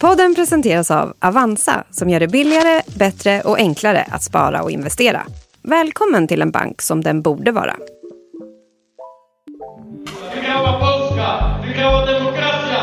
Podden presenteras av Avanza som gör det billigare, bättre och enklare att spara och investera. Välkommen till en bank som den borde vara. Wygrała Polska! Wygrała demokracja!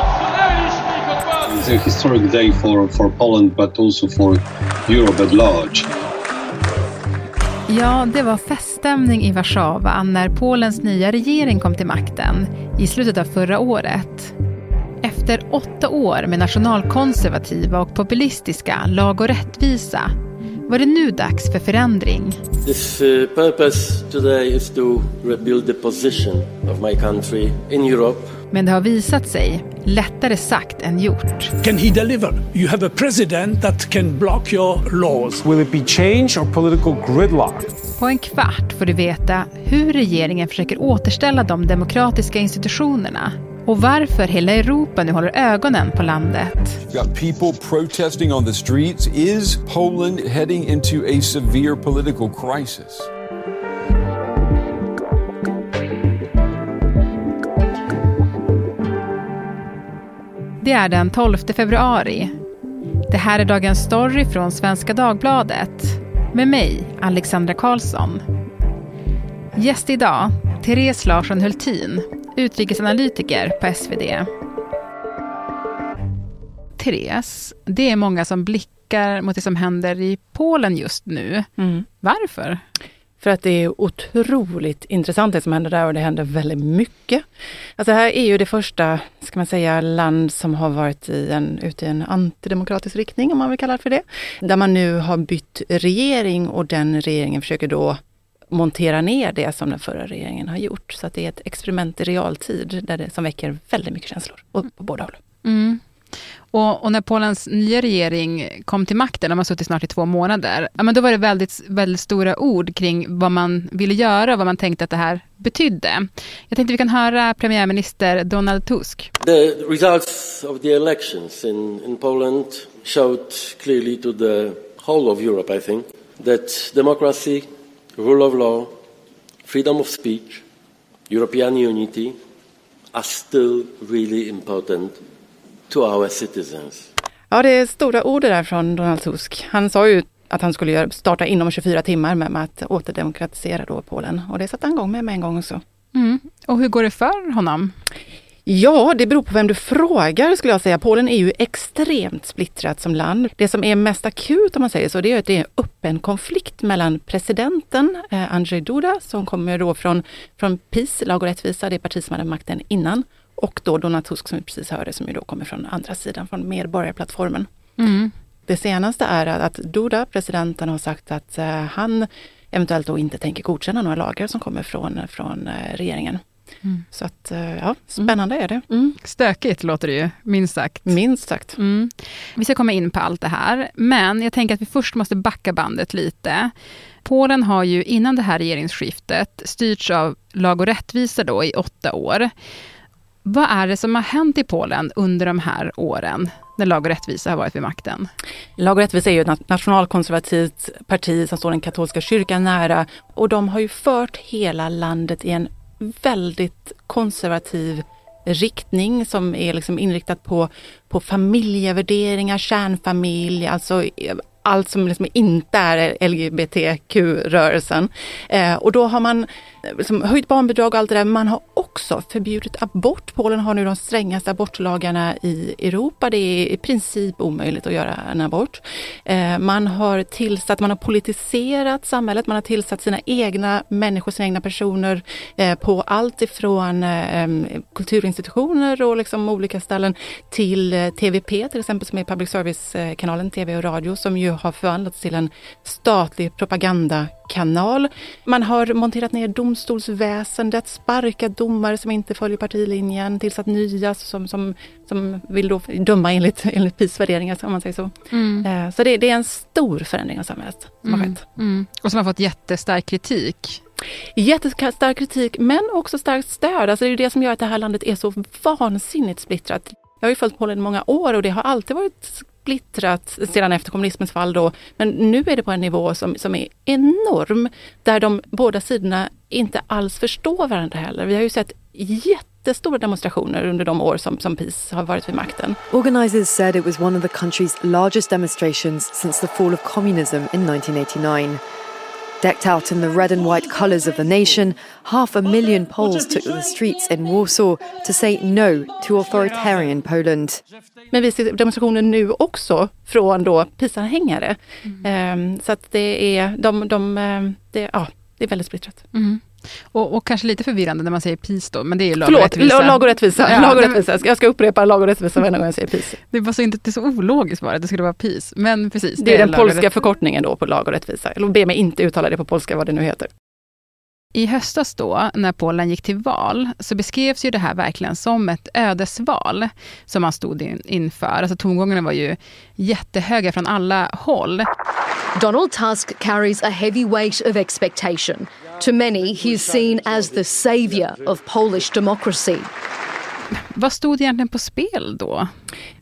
Odsunęliśmy ich od władzy! It's a historic day for, for Poland, but also for Europe at large. Ja, det var feststämning i Warszawa när Polens nya regering kom till makten i slutet av förra året. Efter åtta år med nationalkonservativa och populistiska Lag och rättvisa var det nu dags för förändring. This uh, purpose today is to rebuild the position of my country in Europe. Men det har visat sig lättare sagt än gjort. Can he deliver? You have a president that can block your laws. Will it be change or political gridlock? På en kvart får du veta hur regeringen försöker återställa de demokratiska institutionerna och varför hela Europa nu håller ögonen på landet. Got people protesting on the streets. Is Poland heading into a severe political crisis? Det är den 12 februari. Det här är dagens story från Svenska Dagbladet med mig, Alexandra Karlsson. Gäst idag, Therese Larsson Hultin, utrikesanalytiker på SvD. Therese, det är många som blickar mot det som händer i Polen just nu. Mm. Varför? För att det är otroligt intressant det som händer där och det händer väldigt mycket. Alltså det här är ju det första, ska man säga, land som har varit i en, ute i en antidemokratisk riktning, om man vill kalla det för det. Där man nu har bytt regering och den regeringen försöker då montera ner det som den förra regeringen har gjort. Så att det är ett experiment i realtid där det, som väcker väldigt mycket känslor och på båda håll. Mm. Och, och, när Polens nya regering kom till makten, de har suttit snart i två månader, ja, men då var det väldigt, väldigt stora ord kring vad man ville göra och vad man tänkte att det här betydde. Jag tänkte vi kan höra premiärminister Donald Tusk. The results of the elections in, in Poland showed clearly to the whole of Europe, I think, that democracy, rule of law, freedom of speech, European unity are still really important to our citizens. Ja, det är stora ord det där från Donald Tusk. Han sa ju att han skulle starta inom 24 timmar med, att återdemokratisera då Polen. Och det satte han igång med med en gång också. Mm. Och hur går det för honom? Ja, det beror på vem du frågar skulle jag säga. Polen är ju extremt splittrat som land. Det som är mest akut om man säger så, det är att det är en öppen konflikt mellan presidenten eh, Andrzej Duda, som kommer då från, från PIS, Lag och rättvisa, det parti som hade makten innan, och då Donald Tusk som vi precis hörde, som ju då kommer från andra sidan, från Medborgarplattformen. Mm. Det senaste är att Duda, presidenten, har sagt att eh, han eventuellt då inte tänker godkänna några lagar som kommer från, från eh, regeringen. Mm. Så att, eh, ja, spännande är det. Mm. Stökigt låter det ju, minst sagt. Minst sagt. Mm. Vi ska komma in på allt det här, men jag tänker att vi först måste backa bandet lite. Polen har ju innan det här regeringsskiftet styrts av Lag och rättvisa då i åtta år. Vad är det som har hänt i Polen under de här åren när Lag och rättvisa har varit vid makten? Lag och rättvisa är ju ett nationalkonservativt parti som står den katolska kyrkan nära och de har ju fört hela landet i en väldigt konservativ riktning som är liksom inriktat på, på familjevärderingar, kärnfamilj, alltså allt som liksom inte är LGBTQ-rörelsen. Eh, och då har man liksom höjt barnbidrag och allt det där. Man har också förbjudit abort. Polen har nu de strängaste abortlagarna i Europa. Det är i princip omöjligt att göra en abort. Eh, man har tillsatt, man har politiserat samhället, man har tillsatt sina egna människor, sina egna personer eh, på allt ifrån eh, kulturinstitutioner och liksom olika ställen till TVP till exempel som är public service-kanalen TV och radio som ju har förvandlats till en statlig propagandakanal. Man har monterat ner domstolsväsendet, sparkat domare som inte följer partilinjen, tillsatt nya som, som, som vill då döma enligt, enligt PIS värderingar, om man säger så. Mm. Eh, Så det, det är en stor förändring av samhället som har Mm. skett. Mm. Och som har fått jättestark kritik. Jättestark kritik men också starkt stöd. Alltså det är det som gör att det här landet är så vansinnigt splittrat. Jag har ju följt Polen i många år och det har alltid varit splittrat sedan efter kommunismens fall då. Men nu är det på en nivå som, som är enorm där de båda sidorna inte alls förstår varandra heller. Vi har ju sett jättestora demonstrationer under de år som, som PiS har varit vid makten. Organisers said it was one of the country's largest demonstrations since the fall of communism in 1989. Decked out in the red and white colours of the nation, half a million Poles took to the streets in Warsaw to say no to authoritarian Poland. Men vi ser demonstrationer nu också från då PIS-anhängare. Mm. Så att det är, de, de, ehm, det, ja, det är väldigt splittrat. Mm. Och, och, kanske lite förvirrande när man säger PIS då, men det är ju lag Förlåt, och rättvisa. lag och rättvisa. Ja, lag och rättvisa. Jag ska upprepa lag och rättvisa varje gång jag säger PIS. Det var så inte det är så ologiskt bara att det skulle vara PIS, men precis. Det, det är den polska förkortningen då på lag och rättvisa. Eller be mig inte uttala det på polska, vad det nu heter. I höstas då, när Polen gick till val, så beskrevs ju det här verkligen som ett ödesval som man stod in, inför. Alltså tongångarna var ju jättehöga från alla håll. Donald Tusk carries a heavy weight of expectation. To many, he is seen as the saviour of Polish democracy. Vad stod egentligen på spel då?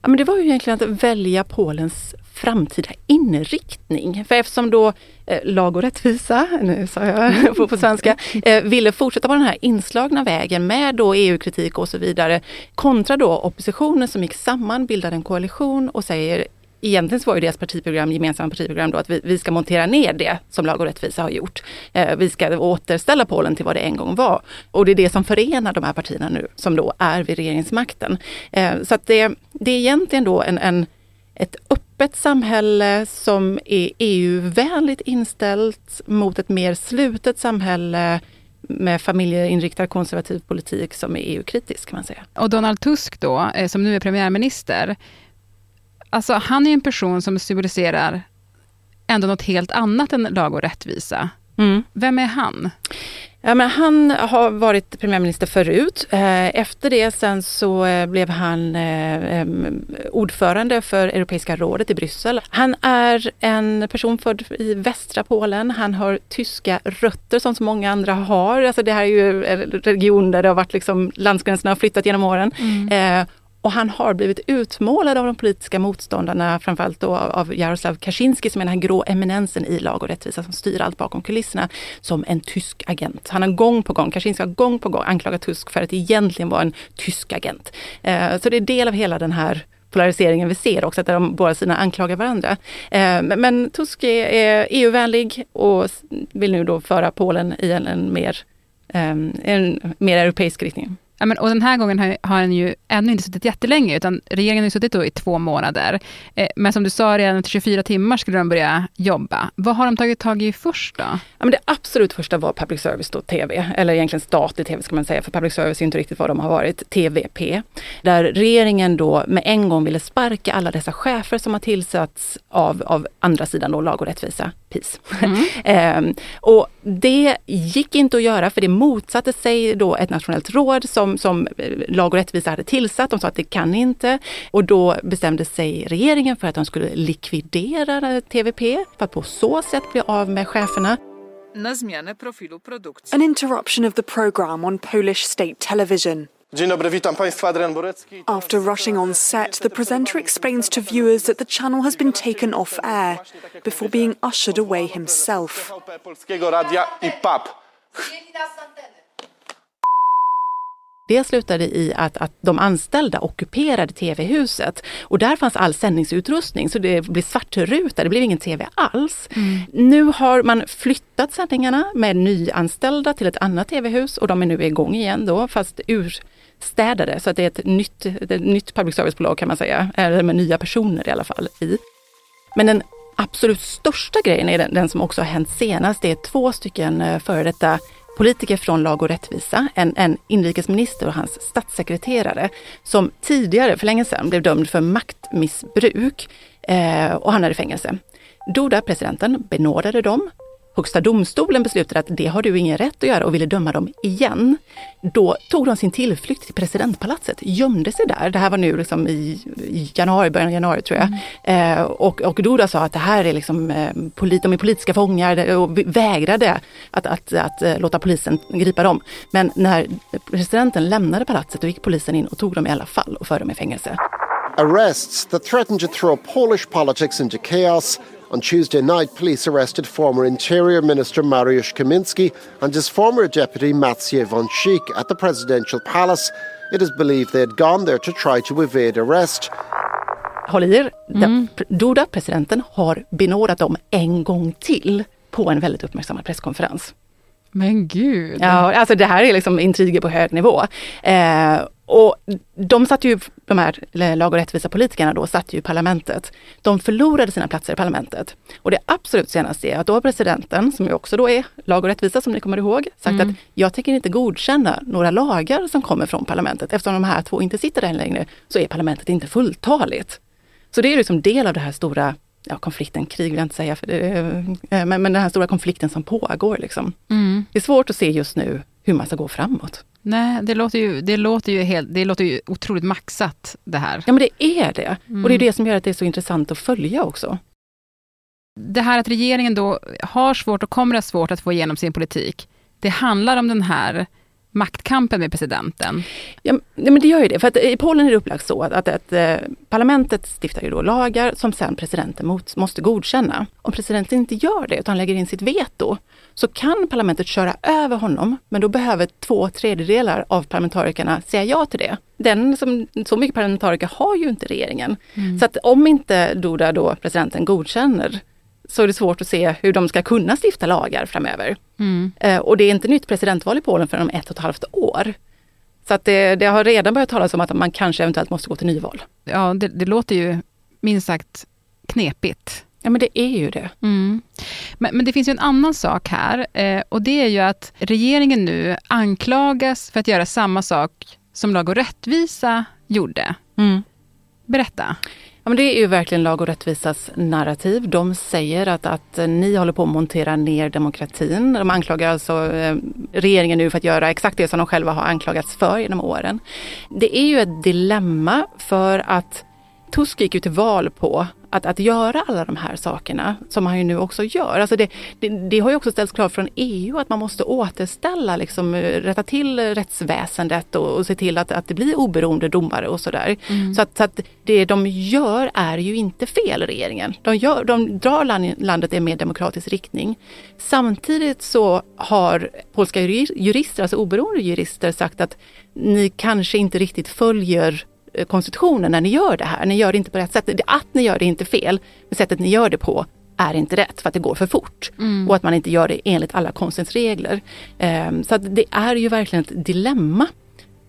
Ja, men det var ju egentligen att välja Polens framtida inriktning. För eftersom då eh, lag och rättvisa, nu sa jag på, på svenska, eh, ville fortsätta på den här inslagna vägen med då EU-kritik och så vidare, kontra då oppositionen som gick samman, bildade en koalition och säger Egentligen så var ju deras partiprogram, gemensamma partiprogram då att vi, vi, ska montera ner det som Lag och rättvisa har gjort. Eh, vi ska återställa Polen till vad det en gång var. Och det är det som förenar de här partierna nu som då är vid regeringsmakten. Eh, så att det, det är egentligen då en, en ett öppet samhälle som är EU-vänligt inställt mot ett mer slutet samhälle med familjeinriktad konservativ politik som är EU-kritisk kan man säga. Och Donald Tusk då, eh, som nu är premiärminister, alltså han är en person som symboliserar ändå något helt annat än lag och rättvisa. Mm. Vem är han? Ja, men han har varit premiärminister förut. Eh, efter det sen så eh, blev han eh, ordförande för Europeiska rådet i Bryssel. Han är en person född i västra Polen. Han har tyska rötter som så många andra har. Alltså det här är ju en region där det har varit liksom landsgränserna har flyttat genom åren. Mm. Och han har blivit utmålad av de politiska motståndarna, framförallt då av Jaroslav Kaczynski som är den här grå eminensen i Lag och rättvisa som styr allt bakom kulisserna, som en tysk agent. Han har gång på gång, Kaczynski har gång på gång anklagat Tusk för att egentligen vara en tysk agent. Eh, så det är del av hela den här polariseringen vi ser också, att de båda sidorna anklagar varandra. Eh, men Tusk är EU-vänlig och vill nu då föra Polen i en, mer, eh, en mer europeisk riktning. Ja, men, och den här gången har, har han ju ännu inte suttit jättelänge, utan regeringen har suttit då i två månader. Eh, men som du sa, redan efter 24 timmar skulle de börja jobba. Vad har de tagit tag i först då? Ja, men det absolut första var public service då, TV, eller egentligen statlig TV ska man säga, för public service är inte riktigt vad de har varit, TVP. Där regeringen då med en gång ville sparka alla dessa chefer som har tillsatts av, av andra sidan då, Lag och rättvisa, PIS. Mm. eh, och det gick inte att göra för det motsatte sig då ett nationellt råd som som, eh, Lag och rättvisa hade tillsatt. De sa att det kan inte. Och då bestämde sig regeringen för att de skulle likvidera TVP för att på så sätt bli av med cheferna. An interruption of the program on Polish state television. After rushing on set, the presenter explains to viewers that the channel has been taken off air before being ushered away himself. Det slutade i att, att de anställda ockuperade TV-huset och där fanns all sändningsutrustning så det blev svartruta, det blev ingen TV alls. Mm. Nu har man flyttat sändningarna med nyanställda till ett annat TV-hus och de är nu igång igen då fast urstädade så att det är ett nytt, ett nytt public service-bolag kan man säga, eller med nya personer i alla fall i. Men den absolut största grejen är den, den som också har hänt senast. Det är två stycken eh, före detta politiker från Lag och rättvisa, en, en inrikesminister och hans statssekreterare som tidigare, för länge sedan, blev dömd för maktmissbruk eh, och hamnade i fängelse. Doda, presidenten, benådade dem Högsta domstolen beslutade att det har du ingen rätt att göra och ville döma dem igen. Då tog de sin tillflykt till presidentpalatset, gömde sig där. Det här var nu liksom i, januari, början av januari tror jag. Mm. Eh, och, och Duda sa att det här är liksom, eh, polit, de är politiska fångar och vägrade att, att, att, att låta polisen gripa dem. Men när presidenten lämnade palatset då gick polisen in och tog dem i alla fall och förde dem i fängelse. Arrests that threaten to throw Polish politics into chaos On Tuesday night, police arrested former Interior Minister Mariusz Kaminski and his former deputy Matsiej von Schick at the presidential palace. It is believed they had gone there to try to evade arrest. Håll i er, mm. Duda, presidenten, har benådat dem en gång till på en väldigt uppmärksammad presskonferens. Men gud! Ja, alltså det här är liksom intriger på hög nivå. Eh, och de satt ju, de här lag och rättvisa politikerna då, satt ju i parlamentet. De förlorade sina platser i parlamentet. Och det absolut senaste är att då har presidenten, som ju också då är lag och rättvisa som ni kommer ihåg, sagt mm. att jag tänker inte godkänna några lagar som kommer från parlamentet. Eftersom de här två inte sitter där längre så är parlamentet inte fulltaligt. Så det är liksom del av det här stora ja, konflikten, krig vill jag inte säga, för det, eh, men, men den här stora konflikten som pågår. Liksom. Mm. Det är svårt att se just nu hur man ska gå framåt. Nej, det låter ju, det låter ju, helt, det låter ju otroligt maxat det här. Ja men det är det. Mm. Och det är det som gör att det är så intressant att följa också. Det här att regeringen då har svårt och kommer att ha svårt att få igenom sin politik, det handlar om den här maktkampen med presidenten? Ja, men det gör ju det. För att I Polen är det upplagt så att, att, att eh, parlamentet stiftar ju då lagar som sen presidenten mot, måste godkänna. Om presidenten inte gör det utan lägger in sitt veto så kan parlamentet köra över honom men då behöver två tredjedelar av parlamentarikerna säga ja till det. Den som, så mycket parlamentariker har ju inte regeringen. Mm. Så att om inte Duda då, presidenten, godkänner så är det svårt att se hur de ska kunna stifta lagar framöver. Mm. Eh, och det är inte nytt presidentval i Polen förrän om ett och ett halvt år. Så att det, det, har redan börjat talas om att man kanske eventuellt måste gå till nyval. Ja, det, det låter ju minst sagt knepigt. Ja men det är ju det. Mm. Men, men, det finns ju en annan sak här eh, och det är ju att regeringen nu anklagas för att göra samma sak som Lag och rättvisa gjorde. Mm. Berätta. Ja, men det är ju verkligen Lag och rättvisas narrativ. De säger att, att ni håller på att montera ner demokratin. De anklagar alltså eh, regeringen nu för att göra exakt det som de själva har anklagats för genom åren. Det är ju ett dilemma för att Tusk gick ju till val på att, att göra alla de här sakerna som han ju nu också gör. Alltså det, det, det har ju också ställts krav från EU att man måste återställa, liksom, rätta till rättsväsendet och, och se till att, att det blir oberoende domare och sådär. Mm. Så, att, så att det de gör är ju inte fel, regeringen. De, gör, de drar landet i en mer demokratisk riktning. Samtidigt så har polska jurister, alltså oberoende jurister, sagt att ni kanske inte riktigt följer Eh, konstitutionen när ni gör det här. Ni gör det inte på rätt sätt. Att ni gör det är inte fel, men sättet ni gör det på är inte rätt för att det går för fort. Mm. Och att man inte gör det enligt alla konstens regler. Um, så det är ju verkligen ett dilemma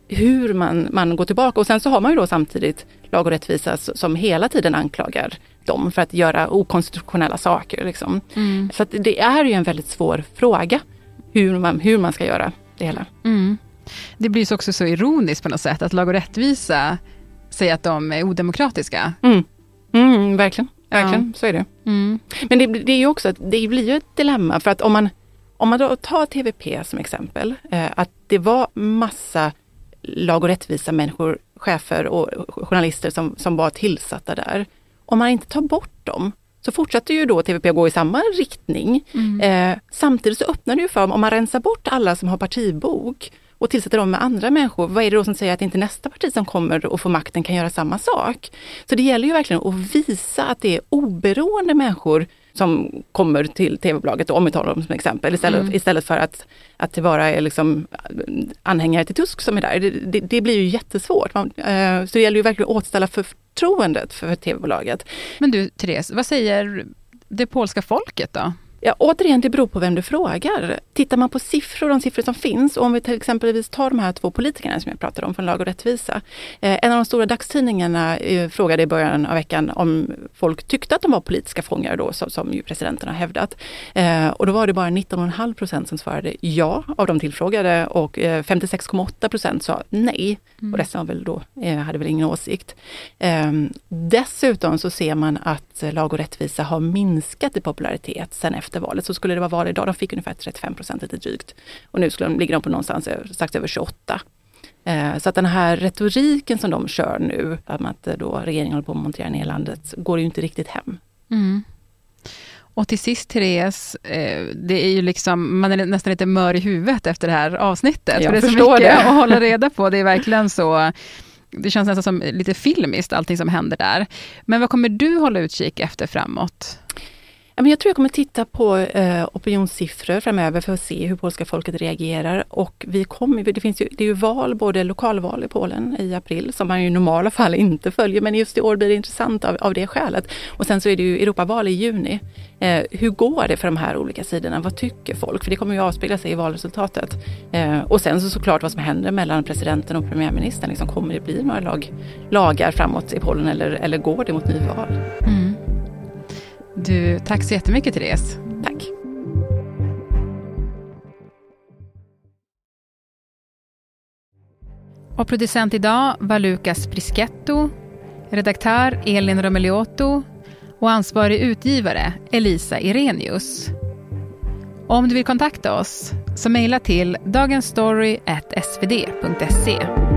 hur man, man går tillbaka. Och sen så har man ju då samtidigt Lag och rättvisa som hela tiden anklagar dem för att göra okonstitutionella saker. Liksom. Mm. Så det är ju en väldigt svår fråga hur man, hur man ska göra det hela. Mm. Det blir också så ironiskt på något sätt att Lag och rättvisa säger att de är odemokratiska. Mm. Mm, verkligen, verkligen. Ja. så är det. Mm. Men det, det, är ju också, det blir ju ett dilemma för att om man, om man då tar TVP som exempel, eh, att det var massa lag och rättvisa människor, chefer och journalister som, som var tillsatta där. Om man inte tar bort dem så fortsätter ju då TVP gå i samma riktning. Mm. Eh, samtidigt så öppnar det ju för, om man rensar bort alla som har partibok och tillsätter dem med andra människor, vad är det då som säger att inte nästa parti som kommer och får makten kan göra samma sak? Så det gäller ju verkligen att visa att det är oberoende människor som kommer till tv-bolaget, om vi tar dem som exempel, istället, mm. istället för att, att det bara är liksom anhängare till Tusk som är där. Det, det, det blir ju jättesvårt. Man, eh, så det gäller ju verkligen att återställa förtroendet för tv-bolaget. Men du Therese, vad säger det polska folket då? Ja, återigen, det beror på vem du frågar. Tittar man på siffror, de siffror som finns, och om vi till exempelvis tar de här två politikerna som jag pratade om från Lag och rättvisa. Eh, en av de stora dagstidningarna eh, frågade i början av veckan om folk tyckte att de var politiska fångar då, som, som ju presidenten har hävdat. Eh, och då var det bara 19,5 procent som svarade ja av de tillfrågade och 56,8 procent sa nej. Mm. Och resten var väl då, hade väl ingen åsikt. dessutom så ser man att Lag och rättvisa har minskat i popularitet sen efter efter valet. Så skulle det vara val idag, de fick ungefär 35 procent lite drygt. Och nu skulle de, ligger de på någonstans strax över 28. Eh, så att den här retoriken som de kör nu, att då regeringen håller på att montera ner landet, går ju inte riktigt hem. Mm. Och till sist Therese, eh, det är ju liksom, man är nästan lite mör i huvudet efter det här avsnittet. Jag för det är så mycket det. att hålla reda på. Det är verkligen så det känns nästan som lite filmiskt allting som händer där. Men vad kommer du hålla utkik efter framåt? Jag tror jag kommer titta på eh, opinionssiffror framöver för att se hur polska folket reagerar. Och vi kommer, det, finns ju, det är ju val, både lokalval i Polen i april, som man ju i normala fall inte följer, men just i år blir det intressant av, av det skälet. Och sen så är det ju Europaval i juni. Eh, hur går det för de här olika sidorna? Vad tycker folk? För det kommer ju avspegla sig i valresultatet. Eh, och sen så såklart vad som händer mellan presidenten och premiärministern. Liksom, kommer det bli några lag, lagar framåt i Polen eller, eller går det mot nyval? Mm. Du, tack så jättemycket Therese. Tack. Och producent idag var Lukas Brisketto, redaktör Elin Romeliotto och ansvarig utgivare Elisa Irenius. Om du vill kontakta oss så mejla till dagensstory.svd.se